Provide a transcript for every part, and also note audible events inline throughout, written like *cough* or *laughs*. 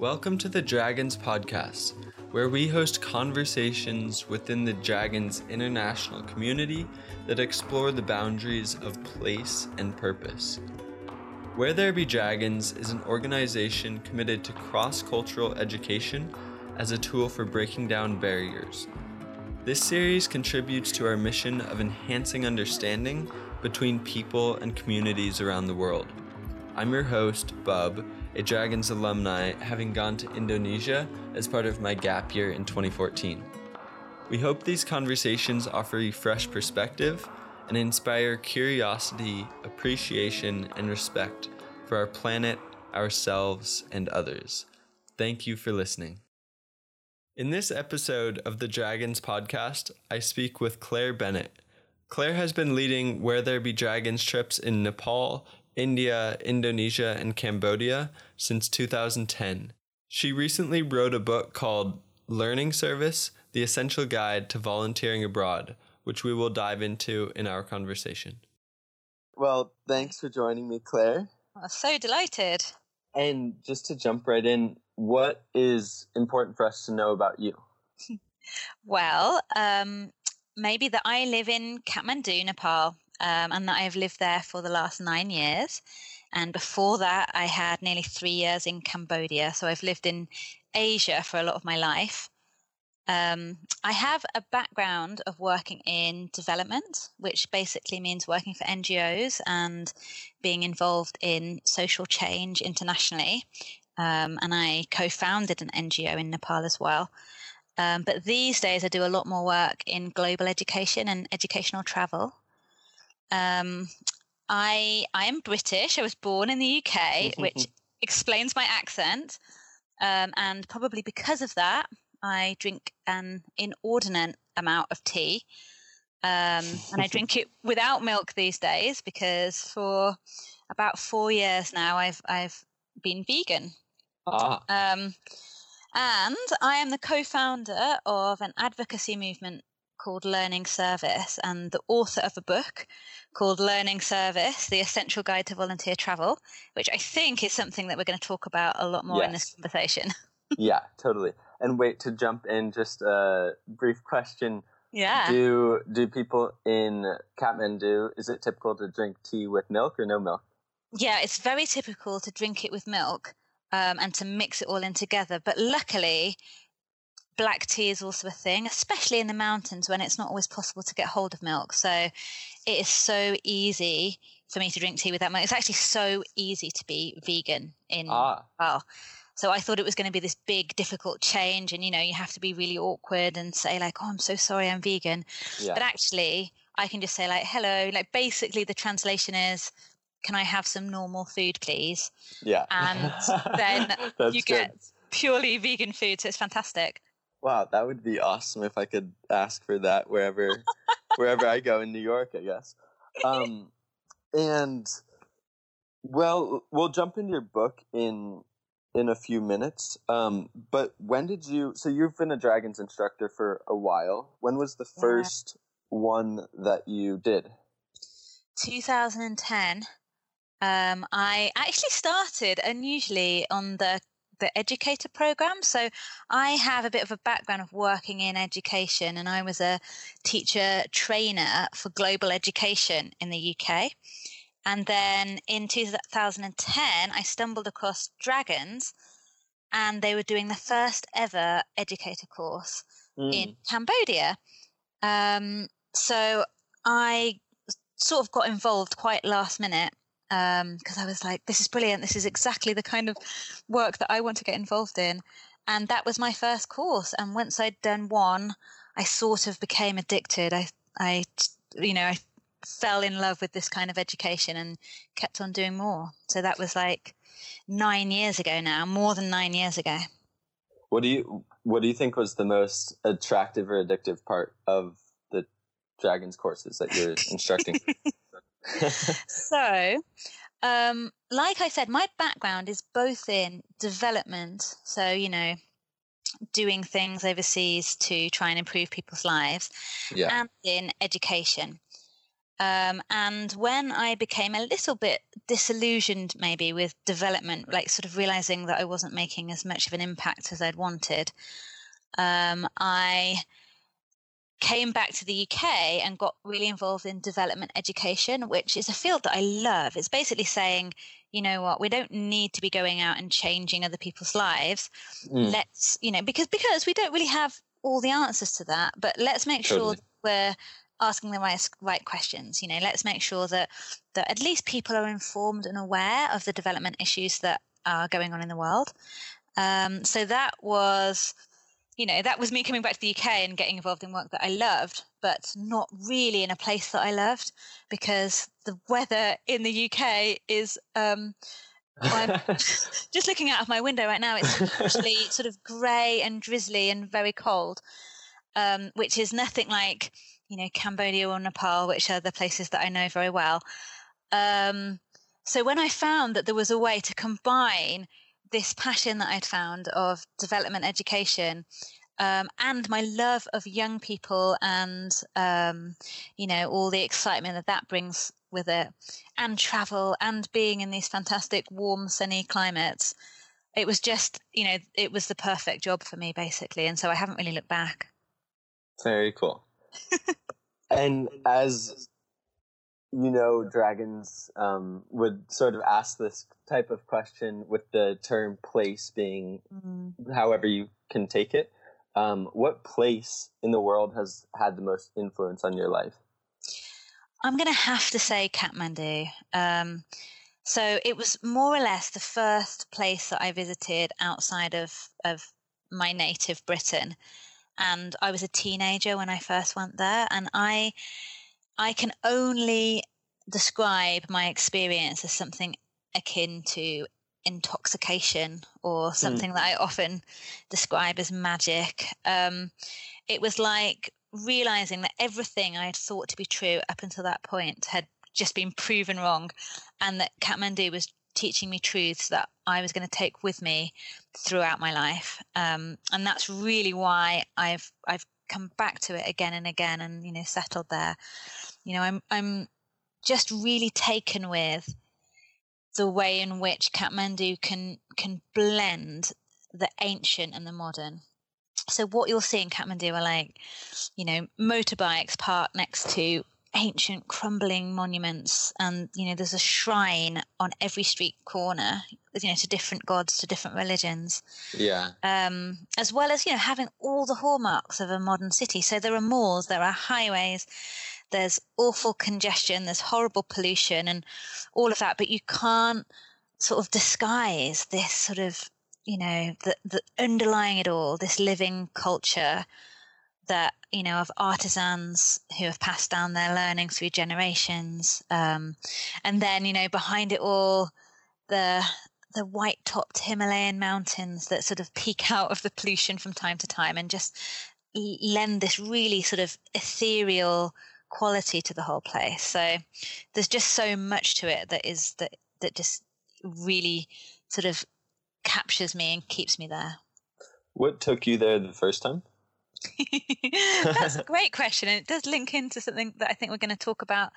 Welcome to the Dragons Podcast, where we host conversations within the Dragons international community that explore the boundaries of place and purpose. Where There Be Dragons is an organization committed to cross cultural education as a tool for breaking down barriers. This series contributes to our mission of enhancing understanding between people and communities around the world. I'm your host, Bub, a Dragons alumni having gone to Indonesia as part of my gap year in 2014. We hope these conversations offer you fresh perspective and inspire curiosity, appreciation, and respect for our planet, ourselves, and others. Thank you for listening. In this episode of the Dragons podcast, I speak with Claire Bennett. Claire has been leading Where There Be Dragons trips in Nepal, India, Indonesia, and Cambodia since 2010. She recently wrote a book called Learning Service The Essential Guide to Volunteering Abroad, which we will dive into in our conversation. Well, thanks for joining me, Claire. I'm so delighted. And just to jump right in, what is important for us to know about you? *laughs* well, um, maybe that I live in Kathmandu, Nepal, um, and that I have lived there for the last nine years. And before that, I had nearly three years in Cambodia. So I've lived in Asia for a lot of my life. Um, I have a background of working in development, which basically means working for NGOs and being involved in social change internationally. Um, and I co founded an NGO in Nepal as well. Um, but these days, I do a lot more work in global education and educational travel. Um, I I am British. I was born in the UK, which explains my accent. Um, and probably because of that, I drink an inordinate amount of tea. Um, and I *laughs* drink it without milk these days because for about four years now, I've I've been vegan. Ah. Um, and I am the co-founder of an advocacy movement called Learning Service and the author of a book called Learning Service The Essential Guide to Volunteer Travel, which I think is something that we're going to talk about a lot more yes. in this conversation. *laughs* yeah, totally. And wait to jump in, just a brief question. Yeah. Do do people in Kathmandu is it typical to drink tea with milk or no milk? Yeah, it's very typical to drink it with milk um, and to mix it all in together. But luckily, black tea is also a thing, especially in the mountains when it's not always possible to get hold of milk. So it is so easy for me to drink tea without milk. It's actually so easy to be vegan in ah. well. So I thought it was going to be this big, difficult change, and you know, you have to be really awkward and say like, "Oh, I'm so sorry, I'm vegan," yeah. but actually, I can just say like, "Hello." Like, basically, the translation is, "Can I have some normal food, please?" Yeah, and *laughs* then you get purely vegan food, so it's fantastic. Wow, that would be awesome if I could ask for that wherever *laughs* wherever I go in New York, I guess. Um, and well, we'll jump into your book in in a few minutes. Um, but when did you? So you've been a dragons instructor for a while. When was the first yeah. one that you did? 2010. Um, I actually started unusually on the the educator program. So I have a bit of a background of working in education and I was a teacher trainer for global education in the UK. And then in 2010, I stumbled across Dragons and they were doing the first ever educator course mm. in Cambodia. Um, so I sort of got involved quite last minute because um, I was like, this is brilliant. This is exactly the kind of work that I want to get involved in. And that was my first course. And once I'd done one, I sort of became addicted. I, I, you know, I fell in love with this kind of education and kept on doing more. So that was like nine years ago now, more than nine years ago. What do you What do you think was the most attractive or addictive part of the Dragons courses that you're instructing? *laughs* so, um, like I said, my background is both in development, so, you know, doing things overseas to try and improve people's lives, yeah. and in education. Um, and when I became a little bit disillusioned, maybe with development, like sort of realizing that I wasn't making as much of an impact as I'd wanted, um, I came back to the UK and got really involved in development education, which is a field that I love. It's basically saying, you know what, we don't need to be going out and changing other people's lives. Mm. Let's, you know, because because we don't really have all the answers to that, but let's make totally. sure we're asking the right, right questions. You know, let's make sure that that at least people are informed and aware of the development issues that are going on in the world. Um, so that was you know, that was me coming back to the UK and getting involved in work that I loved, but not really in a place that I loved because the weather in the UK is. Um, I'm *laughs* just looking out of my window right now. It's actually *laughs* sort of grey and drizzly and very cold, um, which is nothing like you know Cambodia or Nepal, which are the places that I know very well. Um, so when I found that there was a way to combine this passion that I'd found of development education um, and my love of young people and um, you know all the excitement that that brings with it and travel and being in these fantastic warm sunny climates it was just you know it was the perfect job for me basically and so i haven't really looked back. Very cool. *laughs* And as you know, dragons um, would sort of ask this type of question with the term place being mm. however you can take it. Um, what place in the world has had the most influence on your life? I'm going to have to say Kathmandu. Um, so it was more or less the first place that I visited outside of, of my native Britain. And I was a teenager when I first went there. And I I can only describe my experience as something akin to intoxication or hmm. something mm. that I often describe as magic. Um, it was like realizing that everything I had thought to be true up until that point had just been proven wrong, and that Kathmandu was teaching me truths that I was going to take with me throughout my life. Um, and that's really why I've I've come back to it again and again, and you know settled there you know, I'm I'm just really taken with the way in which Kathmandu can can blend the ancient and the modern. So what you'll see in Kathmandu are like, you know, motorbikes parked next to ancient crumbling monuments and you know there's a shrine on every street corner you know to different gods to different religions yeah um as well as you know having all the hallmarks of a modern city so there are malls there are highways there's awful congestion, there's horrible pollution, and all of that. But you can't sort of disguise this sort of, you know, the, the underlying it all, this living culture that you know of artisans who have passed down their learning through generations, um, and then you know behind it all, the the white topped Himalayan mountains that sort of peek out of the pollution from time to time and just lend this really sort of ethereal quality to the whole place. So there's just so much to it that is that that just really sort of captures me and keeps me there. What took you there the first time? *laughs* That's a great question, and it does link into something that I think we're going to talk about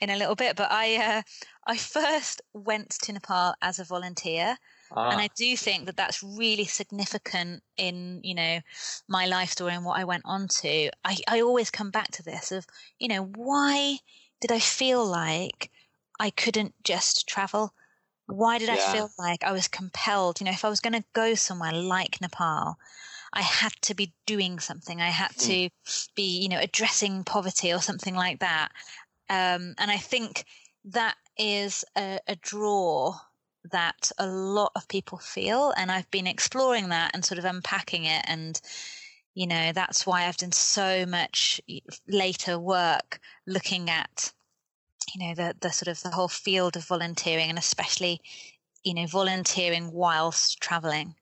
in a little bit. But I, uh, I first went to Nepal as a volunteer, Ah. And I do think that that's really significant in, you know, my life story and what I went on to. I, I always come back to this of, you know, why did I feel like I couldn't just travel? Why did yeah. I feel like I was compelled? You know, if I was going to go somewhere like Nepal, I had to be doing something. I had mm. to be, you know, addressing poverty or something like that. Um, and I think that is a, a draw that a lot of people feel. And I've been exploring that and sort of unpacking it. And, you know, that's why I've done so much later work looking at, you know, the, the sort of the whole field of volunteering and especially, you know, volunteering whilst traveling.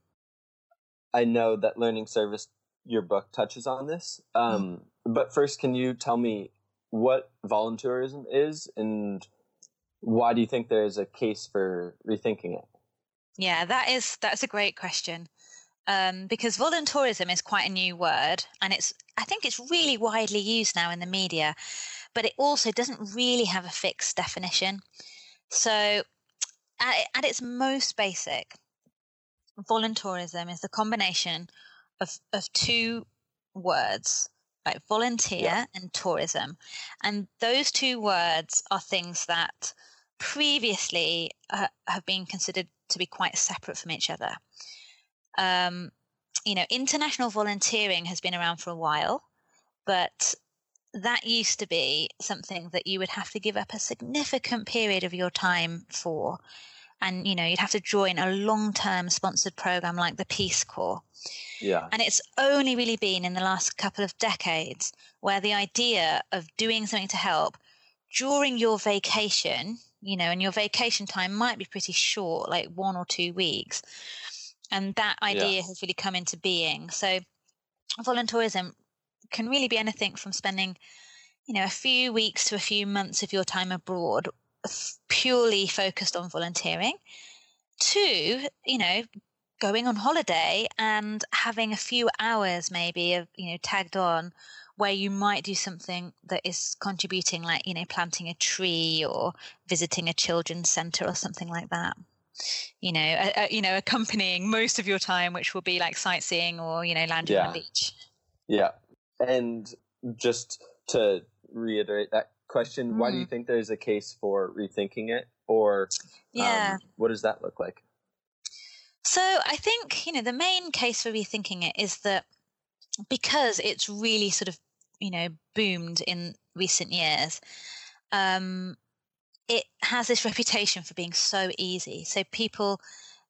I know that Learning Service, your book touches on this. Mm-hmm. Um, mm. But first, can you tell me what voluntourism is and why do you think there is a case for rethinking it? Yeah, that is that's a great question. Um, because voluntourism is quite a new word, and it's I think it's really widely used now in the media. but it also doesn't really have a fixed definition. So, at, at its most basic, voluntourism is the combination of, of two words like volunteer yeah. and tourism. And those two words are things that previously uh, have been considered to be quite separate from each other. Um, you know, international volunteering has been around for a while, but that used to be something that you would have to give up a significant period of your time for. And, you know, you'd have to join a long term sponsored program like the Peace Corps. Yeah. And it's only really been in the last couple of decades where the idea of doing something to help during your vacation, you know, and your vacation time might be pretty short, like one or two weeks. And that idea yeah. has really come into being. So voluntourism can really be anything from spending, you know, a few weeks to a few months of your time abroad purely focused on volunteering to, you know, going on holiday and having a few hours maybe of, you know, tagged on where you might do something that is contributing like, you know, planting a tree or visiting a children's center or something like that you know, uh, you know, accompanying most of your time, which will be like sightseeing or you know, landing yeah. on the beach. Yeah, and just to reiterate that question, mm. why do you mm. think there's a case for rethinking it, or yeah, um, what does that look like? So I think you know the main case for rethinking it is that because it's really sort of you know boomed in recent years. Um, it has this reputation for being so easy. So people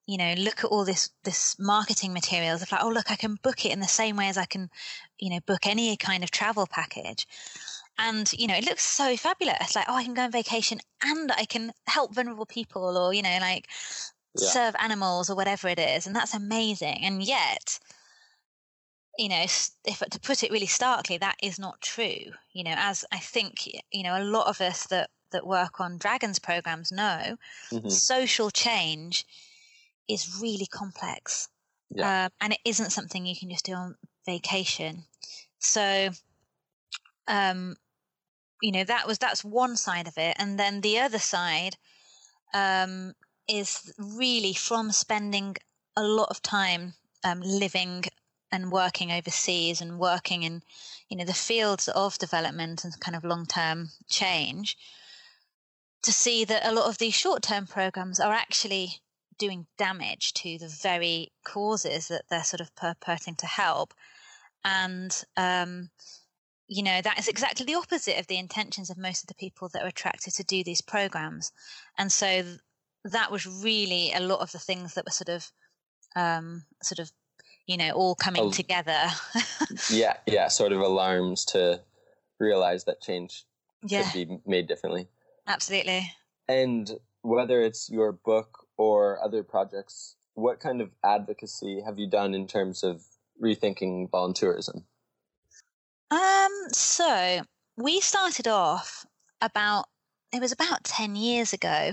you know look at all this this marketing materials of like oh look i can book it in the same way as i can you know book any kind of travel package and you know it looks so fabulous like oh i can go on vacation and i can help vulnerable people or you know like yeah. serve animals or whatever it is and that's amazing and yet you know if to put it really starkly that is not true you know as i think you know a lot of us that that work on dragons programs know mm-hmm. social change is really complex. Yeah. Uh, and it isn't something you can just do on vacation. So, um, you know, that was that's one side of it, and then the other side um, is really from spending a lot of time um, living and working overseas and working in, you know, the fields of development and kind of long term change. To see that a lot of these short term programs are actually doing damage to the very causes that they're sort of purporting to help. And, um, you know, that is exactly the opposite of the intentions of most of the people that are attracted to do these programs. And so th- that was really a lot of the things that were sort of, um, sort of, you know, all coming oh, together. *laughs* yeah, yeah, sort of alarms to realize that change yeah. could be made differently. Absolutely. And whether it's your book or other projects, what kind of advocacy have you done in terms of rethinking volunteerism? Um, so we started off about it was about 10 years ago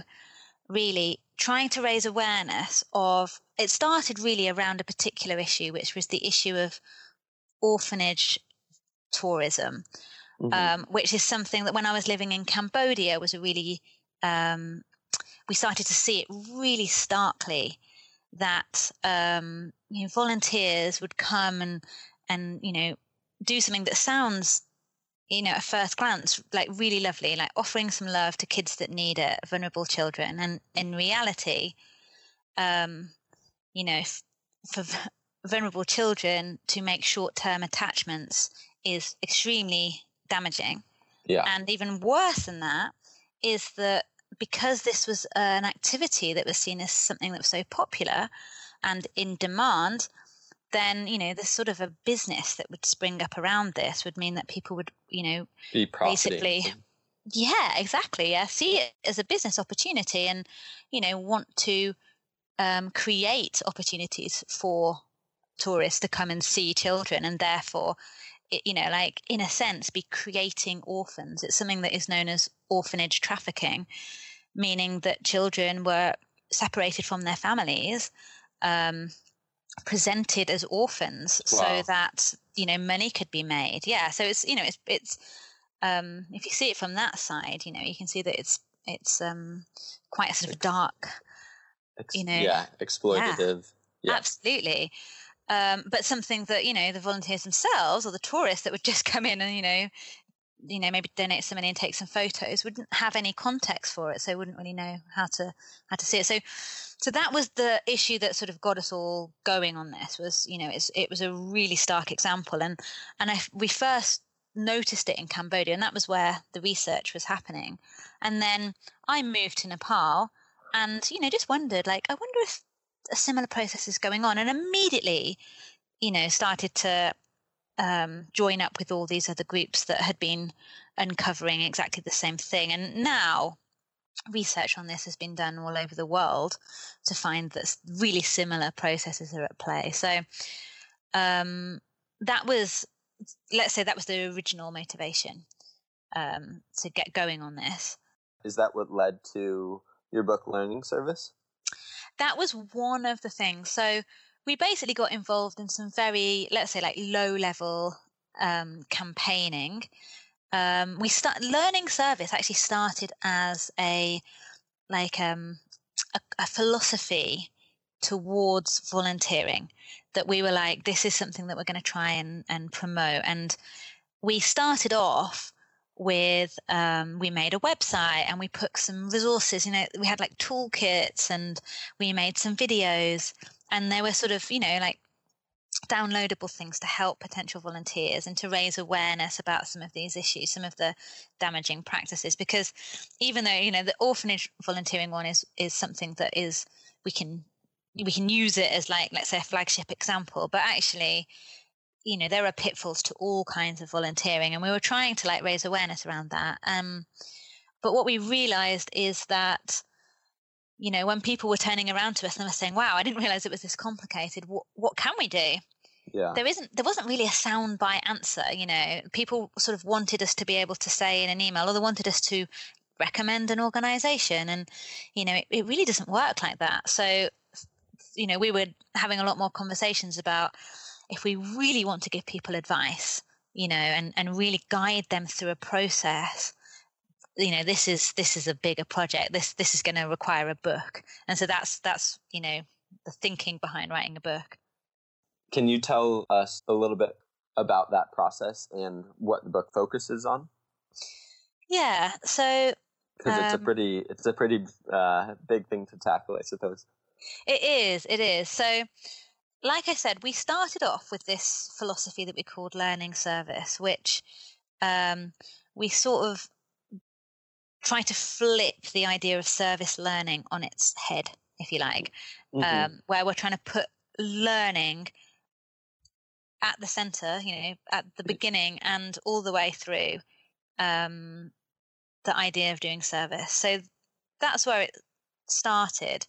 really trying to raise awareness of it started really around a particular issue which was the issue of orphanage tourism mm-hmm. um, which is something that when i was living in cambodia was a really um, we started to see it really starkly that um, you know, volunteers would come and and you know do something that sounds you know at first glance like really lovely like offering some love to kids that need it vulnerable children. And in reality um you know for vulnerable children to make short-term attachments is extremely damaging. Yeah. And even worse than that is that because this was an activity that was seen as something that was so popular and in demand, then you know there's sort of a business that would spring up around this would mean that people would you know Be basically yeah exactly yeah see it as a business opportunity and you know want to um, create opportunities for tourists to come and see children and therefore you know like in a sense be creating orphans. It's something that is known as orphanage trafficking meaning that children were separated from their families, um, presented as orphans, wow. so that you know money could be made. Yeah, so it's you know it's it's um, if you see it from that side, you know, you can see that it's it's um, quite a sort of dark, Ex- you know, yeah, exploitative. Yeah. absolutely. Um, but something that you know the volunteers themselves or the tourists that would just *laughs* come in and you know you know maybe donate some money and take some photos wouldn't have any context for it so wouldn't really know how to how to see it so so that was the issue that sort of got us all going on this was you know it was a really stark example. And and I, we first noticed it in cambodia and that was where the research was happening. And then i moved to nepal and you know just wondered like i wonder if a similar process is going on. And immediately you know started to um, join up with all these other groups that had been uncovering exactly the same thing. And now research on this has been done all over the world to find that really similar processes are at play. So um, that was, let's say, that was the original motivation um, to get going on this. Is that what led to your book learning service? That was one of the things. So we basically got involved in some very, let's say, like low level um, campaigning. Um, we start learning service actually started as a like um, a, a philosophy towards volunteering that we were like this is something that we're going to try and, and promote. And we started off with um, we made a website and we put some resources you know we had like toolkits and we made some videos. And there were sort of you know like downloadable things to help potential volunteers and to raise awareness about some of these issues some of the damaging practices because even though you know the orphanage volunteering one is is something that is we can we can use it as like let's say a flagship example but actually you know there are pitfalls to all kinds of volunteering and we were trying to like raise awareness around that um but what we realized is that you know, when people were turning around to us and were saying, "Wow, I didn't realize it was this complicated. What what can we do?" Yeah. There isn't there wasn't really a soundbite answer, you know. People sort of wanted us to be able to say in an email or they wanted us to recommend an organization and you know, it, it really doesn't work like that. So you know, we were having a lot more conversations about if we really want to give people advice, you know, and, and really guide them through a process, you know this is this is a bigger project this this is going to require a book and so that's that's you know the thinking behind writing a book can you tell us a little bit about that process and what the book focuses on? Yeah so because um, it's a um pretty it's a pretty uh, big thing to tackle i suppose. It is it is. So like i said we started off with this philosophy that we called learning service which um, we sort of try to flip the idea of service learning on its head, if you like, mm-hmm. um, where we're trying to put learning at the center, you know, at the beginning and all the way through um, the idea of doing service. So that's where it started.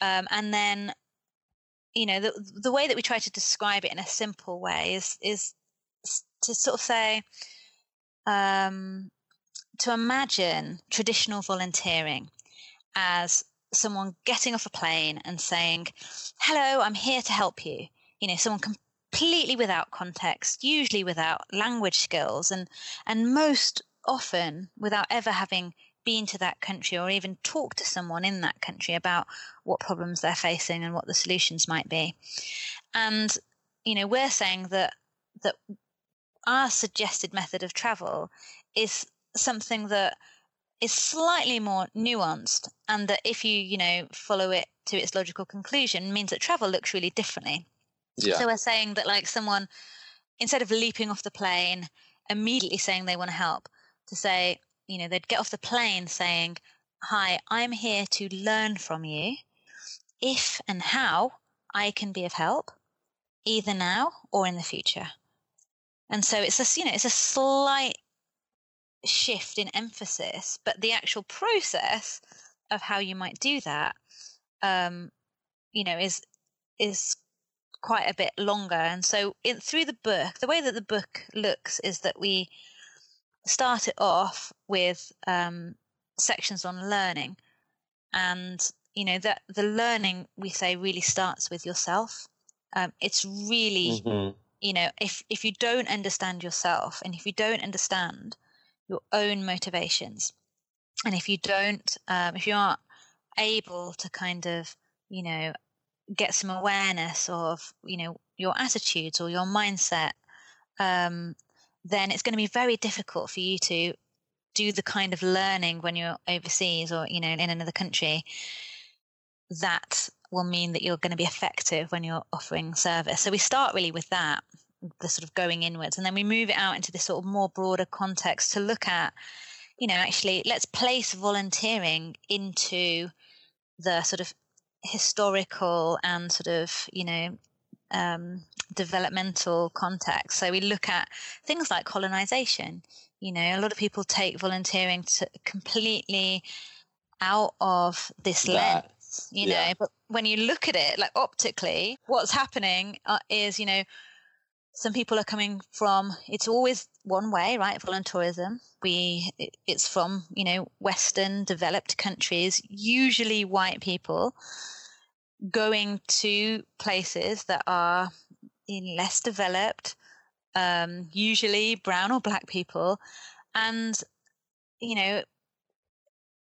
Um, and then, you know, the, the way that we try to describe it in a simple way is, is to sort of say, um, to imagine traditional volunteering as someone getting off a plane and saying, Hello, I'm here to help you. You know, someone completely without context, usually without language skills, and, and most often without ever having been to that country or even talked to someone in that country about what problems they're facing and what the solutions might be. And, you know, we're saying that that our suggested method of travel is something that is slightly more nuanced and that if you you know follow it to its logical conclusion means that travel looks really differently yeah. so we're saying that like someone instead of leaping off the plane immediately saying they want to help to say you know they'd get off the plane saying hi i'm here to learn from you if and how i can be of help either now or in the future and so it's a you know it's a slight shift in emphasis, but the actual process of how you might do that, um, you know, is is quite a bit longer. And so, in, through the book, the way that the book looks is that we start it off with um, sections on learning, and you know that the learning we say really starts with yourself. Um, it's really, mm-hmm. you know, if if you don't understand yourself and if you don't understand your own motivations. And if you don't, um, if you aren't able to kind of, you know, get some awareness of, you know, your attitudes or your mindset, um, then it's going to be very difficult for you to do the kind of learning when you're overseas or, you know, in another country that will mean that you're going to be effective when you're offering service. So we start really with that, the sort of going inwards, and then we move it out into this sort of more broader context to look at, you know, actually let's place volunteering into the sort of historical and sort of, you know, um, developmental context. So we look at things like colonization. You know, a lot of people take volunteering to completely out of this that, lens, you yeah. know, but when you look at it, like optically, what's happening uh, is, you know, some people are coming from it's always one way right volunteerism. We it's from you know western developed countries usually white people going to places that are in less developed um, usually brown or black people and you know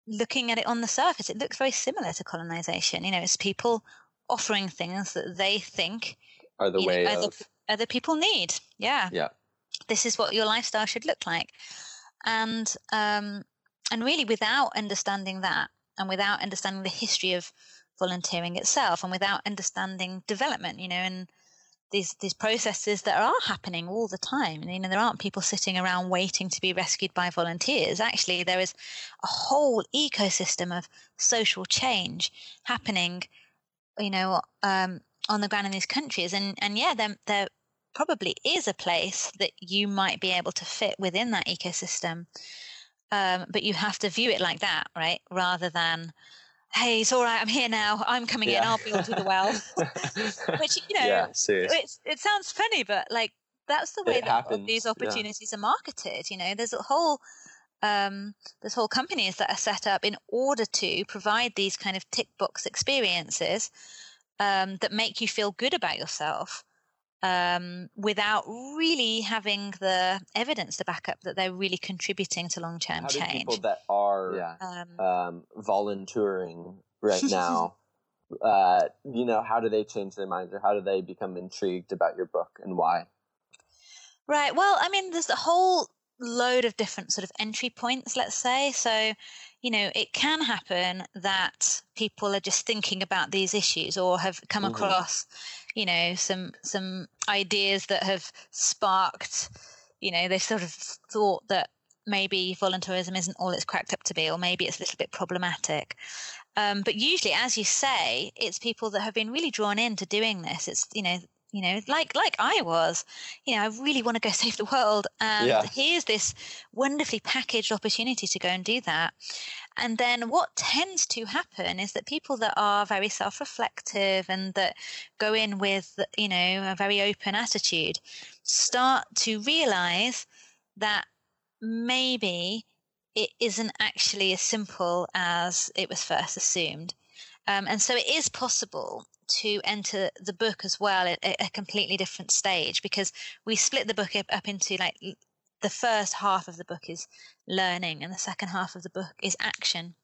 looking at it on the surface it looks very similar to colonization. You know it's people offering things that they think are the way know, of other people need. Yeah. Yeah. This is what your lifestyle should look like. And um, and really without understanding that and without understanding the history of volunteering itself and without understanding development, you know, and these these processes that are happening all the time. You know, there aren't people sitting around waiting to be rescued by volunteers. Actually, there is a whole ecosystem of social change happening, you know, um, on the ground in these countries. And and yeah, there there probably is a place that you might be able to fit within that ecosystem. Um, but you have to view it like that, right? Rather than, hey, it's all right, I'm here now, I'm coming yeah. in, I'll build you the well. *laughs* Which you know, yeah, it sounds funny, but like that's the way it that these opportunities yeah. are marketed. You know, there's a whole um, there's whole companies that are set up in order to provide these kind of tick box experiences um, that make you feel good about yourself um, without really having the evidence to back up that they're really contributing to long term change. people that are yeah. um, um, volunteering right *laughs* now, uh, you know, how do they change their minds or how do they become intrigued about your book and why? Right. Well, I mean, there's a whole load of different sort of entry points, let's say. So, you know, it can happen that people are just thinking about these issues or have come mm-hmm. across, you know, some some ideas that have sparked, you know, they sort of thought that maybe volunteerism isn't all it's cracked up to be, or maybe it's a little bit problematic. Um, but usually, as you say, it's people that have been really drawn into doing this. It's you know you know like like i was you know i really want to go *laughs* save the world and yeah. here's this wonderfully packaged opportunity to go and do that and then what tends to happen is that people that are very self-reflective and that go in with you know a very open attitude start to realize that maybe it isn't actually as simple as it was first assumed um, and so it is possible to enter the book as well at a completely different stage because we split the book up into like the first half of the book is learning and the second half of the book is action.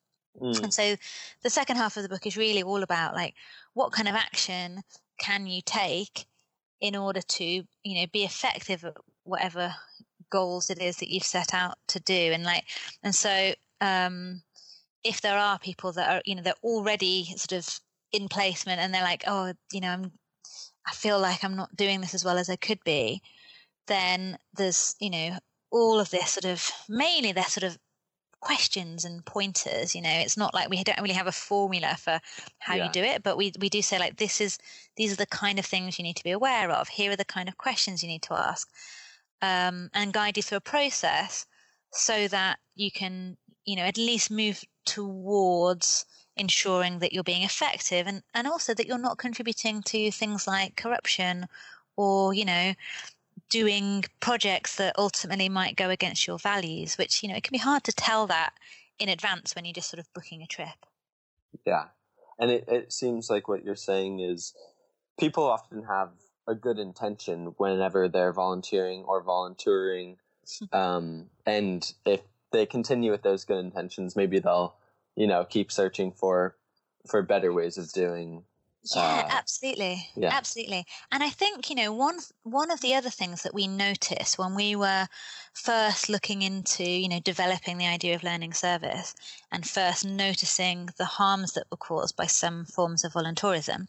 Mm. And so the second half of the book is really all about like what kind of action can you take in order to, you know, be effective at whatever goals it is that you've set out to do and like and so um if there are people that are you know they're already sort of in placement and they're like, oh, you know, I'm, I feel like I'm not doing this as well as I could be, then there's, you know, all of this sort of, mainly they're sort of questions and pointers you know it's not like we don't really have a formula for how yeah. you do it but we we do say like this is these are the kind of things you need to be aware of here are the kind of questions you need to ask um, and guide you through a process so that you can you know at least move towards ensuring that you're being effective and, and also that you're not contributing to things like corruption or, you know, doing projects that ultimately might go against your values, which, you know, it can be hard to tell that in advance when you're just sort of booking a trip. Yeah. And it, it seems like what you're saying is people often have a good intention whenever they're volunteering or volunteering *laughs* Um, and if they continue with those good intentions, maybe they'll, you know, keep searching for for better ways of doing yeah, uh, absolutely. Yeah. Absolutely. And I think, you know, one one of the other things that we noticed when we were first looking into, you know, developing the idea of learning service and first noticing the harms that were caused by some forms of volunteerism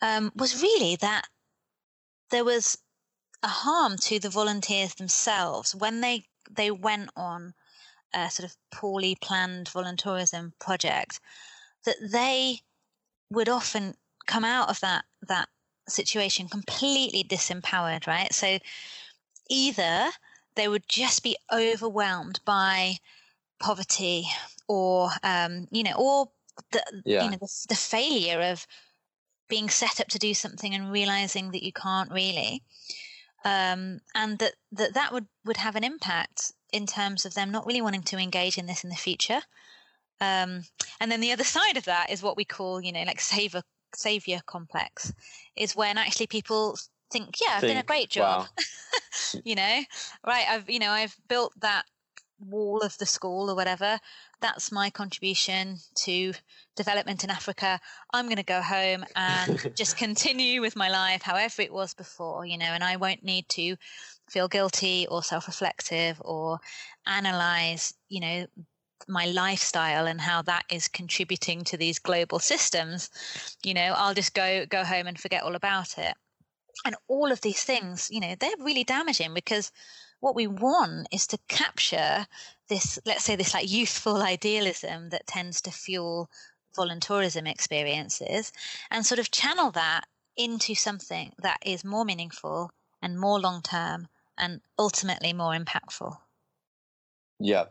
um, was really that there was a harm to the volunteers themselves when they they went on a sort of poorly planned volunteerism project that they would often come out of that that situation completely disempowered, right? So either they would just be overwhelmed by poverty or um, you know or the yeah. you know the, the, failure of being set up to do something and realizing that you can't really um, and that, that that would would have an impact in terms of them not really wanting to engage in this in the future um, and then the other side of that is what we call, you know, like savior savior complex, is when actually people think, yeah, I've think, done a great job. Wow. *laughs* you know, right? I've you know I've built that wall of the school or whatever. That's my contribution to development in Africa. I'm going to go home and *laughs* just continue with my life however it was before, you know, and I won't need to feel guilty or self reflective or analyze, you know, my lifestyle and how that is contributing to these global systems you know i'll just go go home and forget all about it. And all of these things you know they're really damaging because what we want is to capture this let's say this like youthful *laughs* idealism that tends to fuel volunteerism experiences and sort of channel that into something that is more meaningful and more long term and ultimately more impactful yeah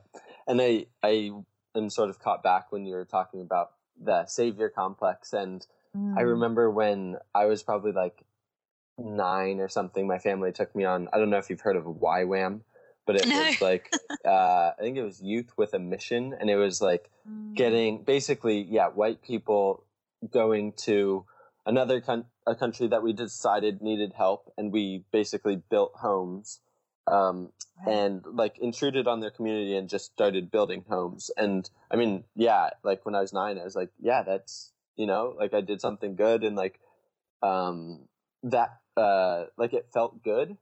and I I am sort of caught back when you were talking about the savior complex, and mm. I remember when I was probably like nine or something. My family took me on. I don't know if you've heard of YWAM, but it no. was like uh, I think it was Youth with a Mission, and it was like mm. getting basically yeah white people going to another con- a country that we decided needed help, and we basically built homes um, and like intruded on their community and just started building homes. And I mean, yeah, like when I was nine, I was like, yeah, that's you know, like I did something good, and like um, that, uh, like it felt good.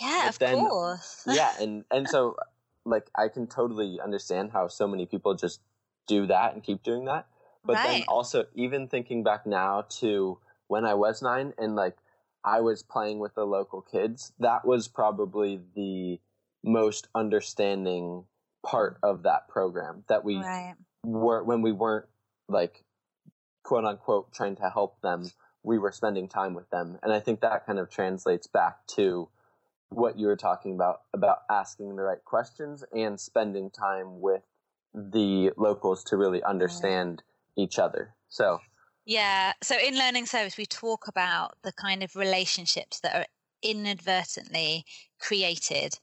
Yeah, but of then, course. *laughs* yeah, and and so like I can totally understand how so many people just do that and keep doing that. But right. then also, even thinking back now to when I was nine and like I was playing with the local kids, that was probably the most understanding part of that program that we right. were when we weren't like quote unquote trying to help them we were spending time with them and i think that kind of translates back to what you were talking about about asking the right questions and spending time with the locals to really understand right. each other so yeah. So in learning service, we talk about the kind of relationships that are inadvertently created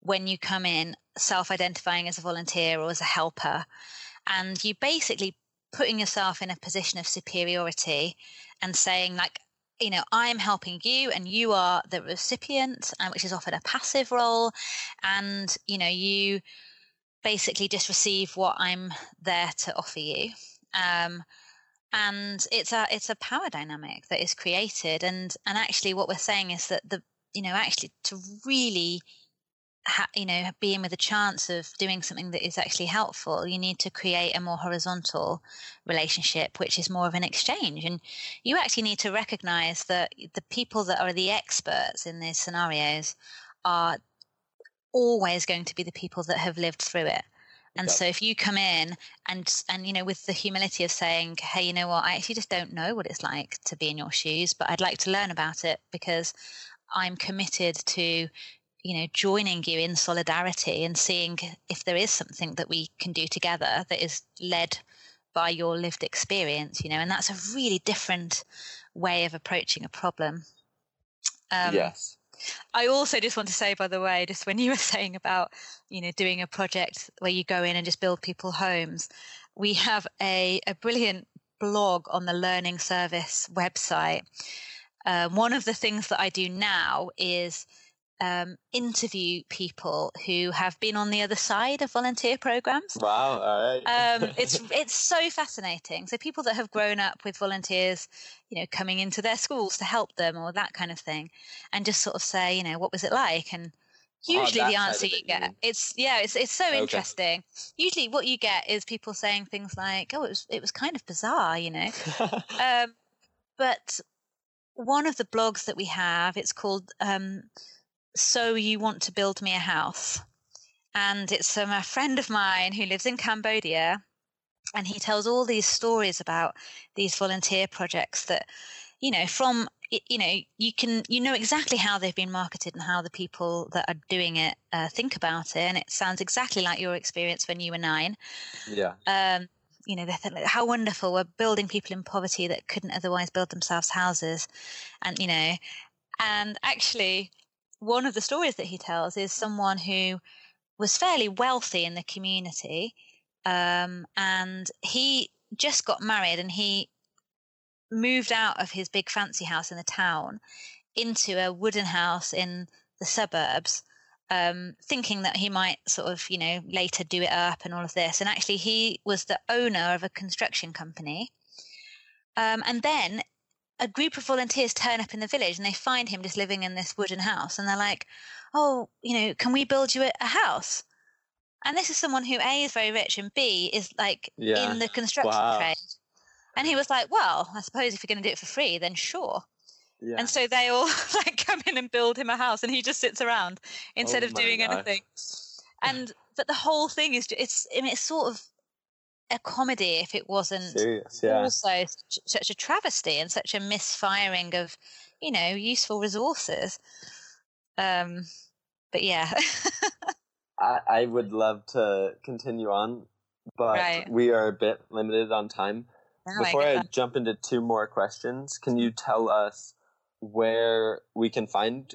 when you come in self identifying as a volunteer or as a helper. And you basically putting yourself in a position of superiority and saying, like, you know, I'm helping you and you are the recipient, and which is often a passive role. And, you know, you basically just receive what I'm there to offer you. Um, and it's a it's a power dynamic that is created. And and actually what we're saying is that the you know actually to really ha, you know being with a chance of doing something that is actually helpful you need to create a more horizontal relationship which is more of an exchange. And you actually need to recognize that the people that are the experts in these scenarios are always going to be the people that have lived through it and so if you come in and and you know with the humility of saying, hey, you know what, I actually just don't know what it's like to be in your shoes, but I'd like to learn about it because I'm committed to you know joining you in solidarity and seeing if there is something that we can do together that is led by your lived experience you know and that's a really different way of approaching a problem. Um, yes I also just want to say, by the way, just when you were *laughs* saying about, you know, doing a project where you go in and just build people homes, we have a, a brilliant blog on the Learning Service website. Um, one of the things that I do now is um, interview people who have been on the other side of volunteer programs. Wow! All right. um, *laughs* it's it's so fascinating. So people that have grown up with volunteers, you know, coming into their schools to help them or that kind of thing, and just sort of say, you know, what was it like? And usually oh, the answer you get, it's yeah, it's it's so okay. interesting. Usually what you get is people saying things like, "Oh, it was it was kind of bizarre," you know. *laughs* um, but one of the blogs that we have, it's called. Um, so You Want to Build Me a House. And it's from a friend of mine who lives in Cambodia. And he tells all these stories about these volunteer projects that, you know, from you know you can you know exactly how they've been marketed and how the people that are doing it uh, think about it and it sounds exactly like your experience when you were nine yeah um you know they think how wonderful we're building people in poverty that couldn't otherwise build themselves houses and you know and actually one of the stories that he tells is someone who was fairly wealthy in the community, um, and he just got married and he moved out of his big fancy house in the town into a wooden house in the suburbs, um, thinking that he might sort of, you know, later do it up and all of this. And actually, he was the owner of a construction company. Um, and then a group of volunteers turn up in the village and they find him just living in this wooden house and they're like, "Oh, you know, can we build you a house?" And this is someone who A is very rich and B is like yeah. in the construction wow. trade. And he was like, "Well, I suppose if you're going to do it for free, then sure." Yeah. And so they all *laughs* like come in and build him a house, and he just sits around instead oh of doing gosh. anything. And but the whole thing is it's I mean it's sort of a comedy if it wasn't Serious, yeah. also such a travesty and such a misfiring of you know useful resources. Um but yeah. *laughs* I, I would love to continue on but right. we are a bit limited on time. Oh, before I, I jump into two more questions can you tell us where we can find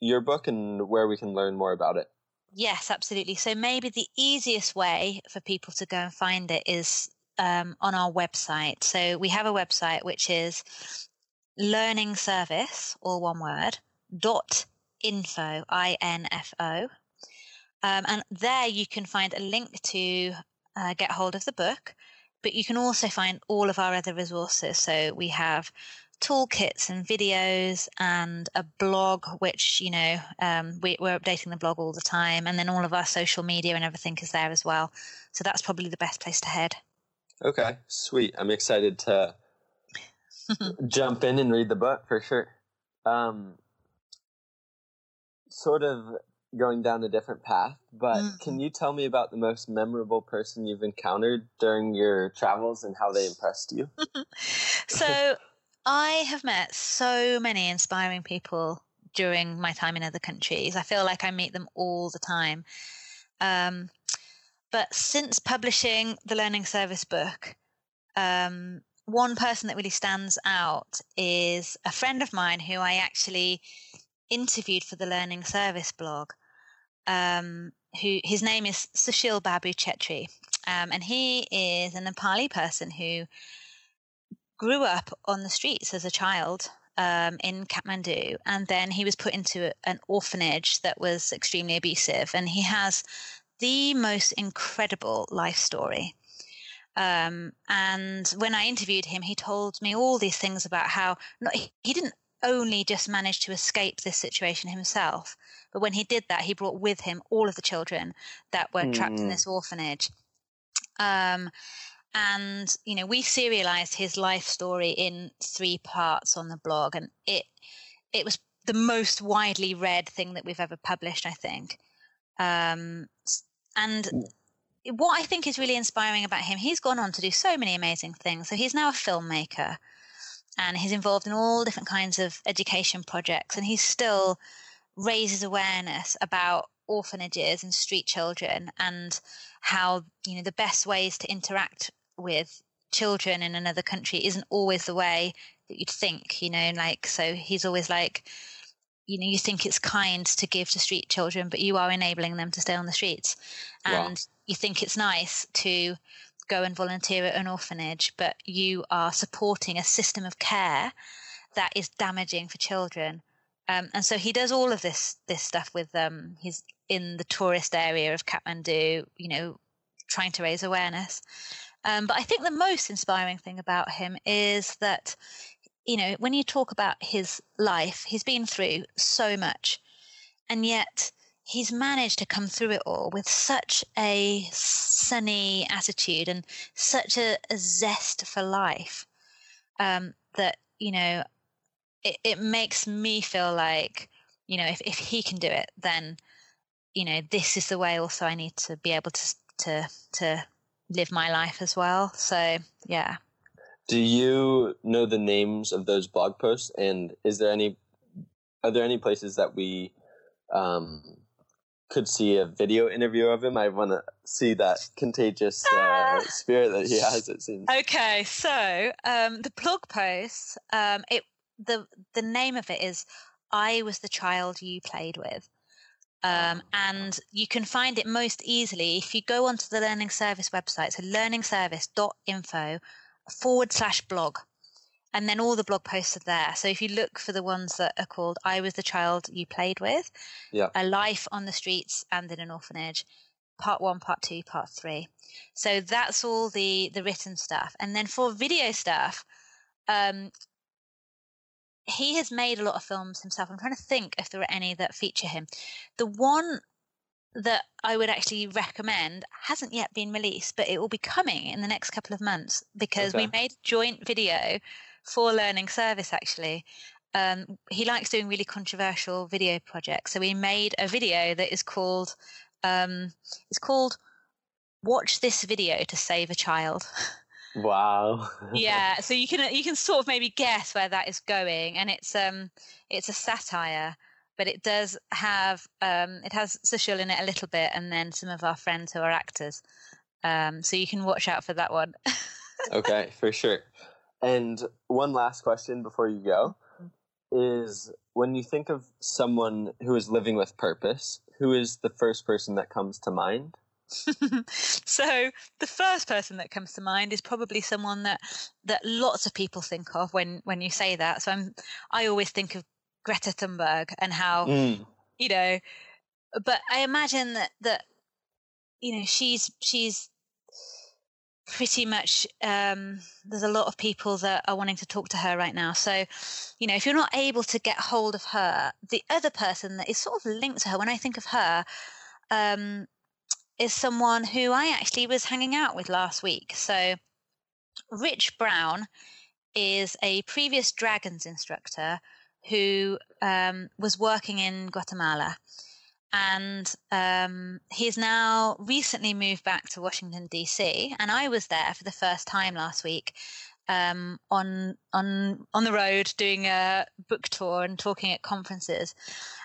your book and where we can learn more about it Yes, absolutely. So maybe the easiest way for people to go and find it is um, on our website. So we have a website which is learning service, all one word, dot info, I N F O. Um, and there you can find a link to uh, get hold of the book, but you can also find all of our other resources. So we have toolkits and videos and a blog, which, you know, um, we, we're updating the blog all the time. And then all of our social media and everything is there as well. So that's probably the best place to head. Okay, sweet. I'm excited to *laughs* jump in and read the book for sure. Um, sort of going down a different path, but mm. can you tell me about the most memorable person you've encountered during your travels and how they impressed you? *laughs* so I have met so many inspiring people during my time in other countries. I feel like I meet them all the time. Um, but since publishing the Learning Service book, um, one person that really stands out is a friend of mine who I actually interviewed for the Learning Service blog. Um, who his name is Sushil Babu Chetri, um, and he is a Nepali person who grew up on the streets as a child um, in Kathmandu, and then he was put into an orphanage that was extremely abusive. And he has the most incredible life story. Um, and when I interviewed him, he told me all these things about how not, he didn't only just manage to escape this situation himself, but when he did that, he brought with him all of the children that were mm. trapped in hmm. this orphanage. Um, and you know we serialized his life story in three parts on the blog and it it was the most widely read thing that we've ever published i think. Um, and what i think is really inspiring about him he's gone on to do so many amazing things. So he's now a filmmaker and he's involved in all different kinds of education projects and he still raises awareness about orphanages and street children and how you know the best ways to interact with children in another country isn't always the way that you'd think, you know, like, so he's always like, you know, you think it's kind to give to street children, but you are enabling them to stay on the streets. And wow. you think it's nice to go and volunteer at an orphanage, but you are supporting a system of care that is damaging for children. Um, and so he does all of this this stuff with um, he's in the tourist area of Kathmandu, you know, trying to raise awareness. Um, but I think the most inspiring thing about him is that, you know, when you talk about his life, he's been through so much, and yet he's managed to come through it all with such a sunny attitude and such a, a zest for life um, that you know it, it makes me feel like you know if, if he can do it then you know this is the way also i need to be able to to to live my life as well so yeah do you know the names of those blog posts and is there any are there any places that we um, could see a video interview of him. I want to see that contagious uh, ah! spirit that he has. It seems. Okay, so um, the blog post, um, it the the name of it is "I was the child you played with," um, and you can find it most easily if you go onto the Learning Service website. So learningservice.info forward slash blog and then all the blog posts are there. So if you look for the ones that are called "I was the child you played with," yeah, a life on the streets and in an orphanage, part one, part two, part three. So that's all the the written stuff, and then for video stuff, um, he has made a lot of films himself. I'm trying to think if there are any that feature him. The one that I would actually recommend hasn't yet been released, but it will be coming in the next couple of months because okay. we made a joint video for learning service actually. Um, he likes doing really controversial video projects, so we made a video that is called um, it's called "Watch this video to save a child." *laughs* Wow. yeah, *laughs* so you can you can sort of maybe guess where that is going, and it's um it's a satire, but it does have um it has Sushil in it a little bit, and then some of our friends who are actors. Um, so you can watch out for that one. *laughs* okay, for sure. And one last question before you go is when you think of someone who is living with purpose, who is the first person that comes to mind? *laughs* so the first person that comes to mind is probably someone that that lots of people think of when when you say that. So I'm I always think of Greta Thunberg and how mm. you know, but I imagine that that you know she's she's pretty much um, there's a lot of people that are wanting to talk to her right now. So, you know, if you're not able to get hold of her, the other person that is sort of linked to her, when I think of her, um, is someone who I actually was hanging out with last week. So, Rich Brown is a previous dragons instructor who um, was working in Guatemala and um, he's now recently moved back to Washington D.C. And I was there for the first time last week um, on on on the road doing a book tour and talking at conferences,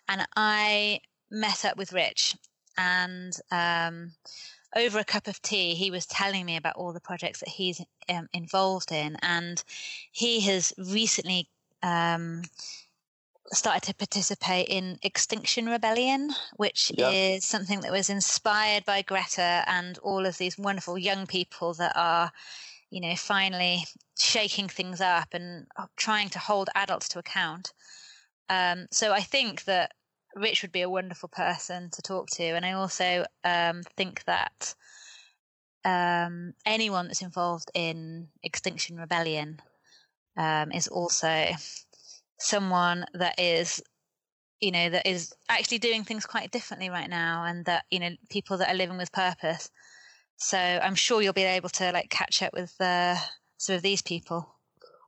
and I met up with Rich and. Um, over a cup of tea, he was telling me about all the projects that he's um, involved in, and he has recently um, started to participate in Extinction Rebellion, which is something that was inspired by Greta and all of these wonderful young people that are, you know, finally shaking things up and trying to hold adults to account. Um, so I think that Rich would be a wonderful person to talk to, and I also um, think that um, anyone that's involved in Extinction Rebellion um, is also someone that is you know that is actually doing things quite differently right now and that you know people that are living with purpose. So i'm sure you'll be able to like catch up with uh, some of these people.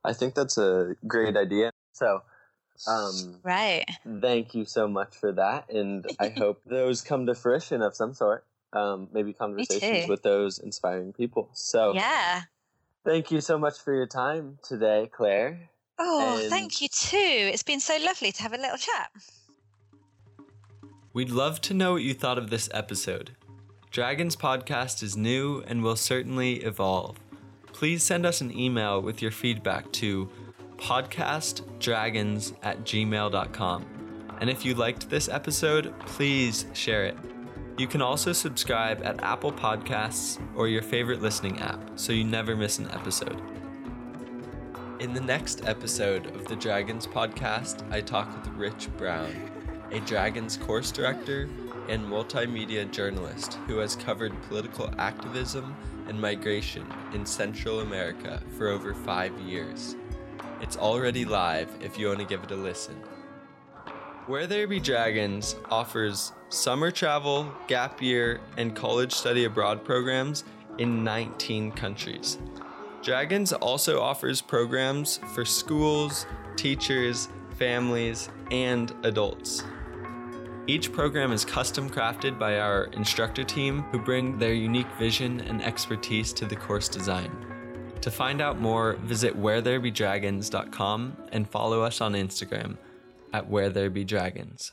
I think that's a great idea. So um, right thank you so much for that and i *laughs* hope those come to fruition of some sort um, maybe conversations with those inspiring people so yeah thank you so much for your time today claire Oh, and thank you too. It's been so lovely to have a little chat. We'd love to know what you thought of this episode. Dragons Podcast is new and will certainly evolve. Please send us an email with your feedback to podcastdragons at gmail.com. And if you liked this episode, please share it. You can also subscribe at Apple Podcasts or your favorite listening app so you never miss an episode. In the next episode of the Dragons podcast, I talk with Rich Brown, a Dragons course director and multimedia journalist who has covered political activism and migration in Central America for over five years. It's already live if you want to give it a listen. Where There Be Dragons offers summer travel, gap year, and college study abroad programs in 19 countries. Dragons also offers programs for schools, teachers, families, and adults. Each program is custom crafted by our instructor team who bring their unique vision and expertise to the course design. To find out more, visit wheretherebedragons.com and follow us on Instagram at wheretherebedragons.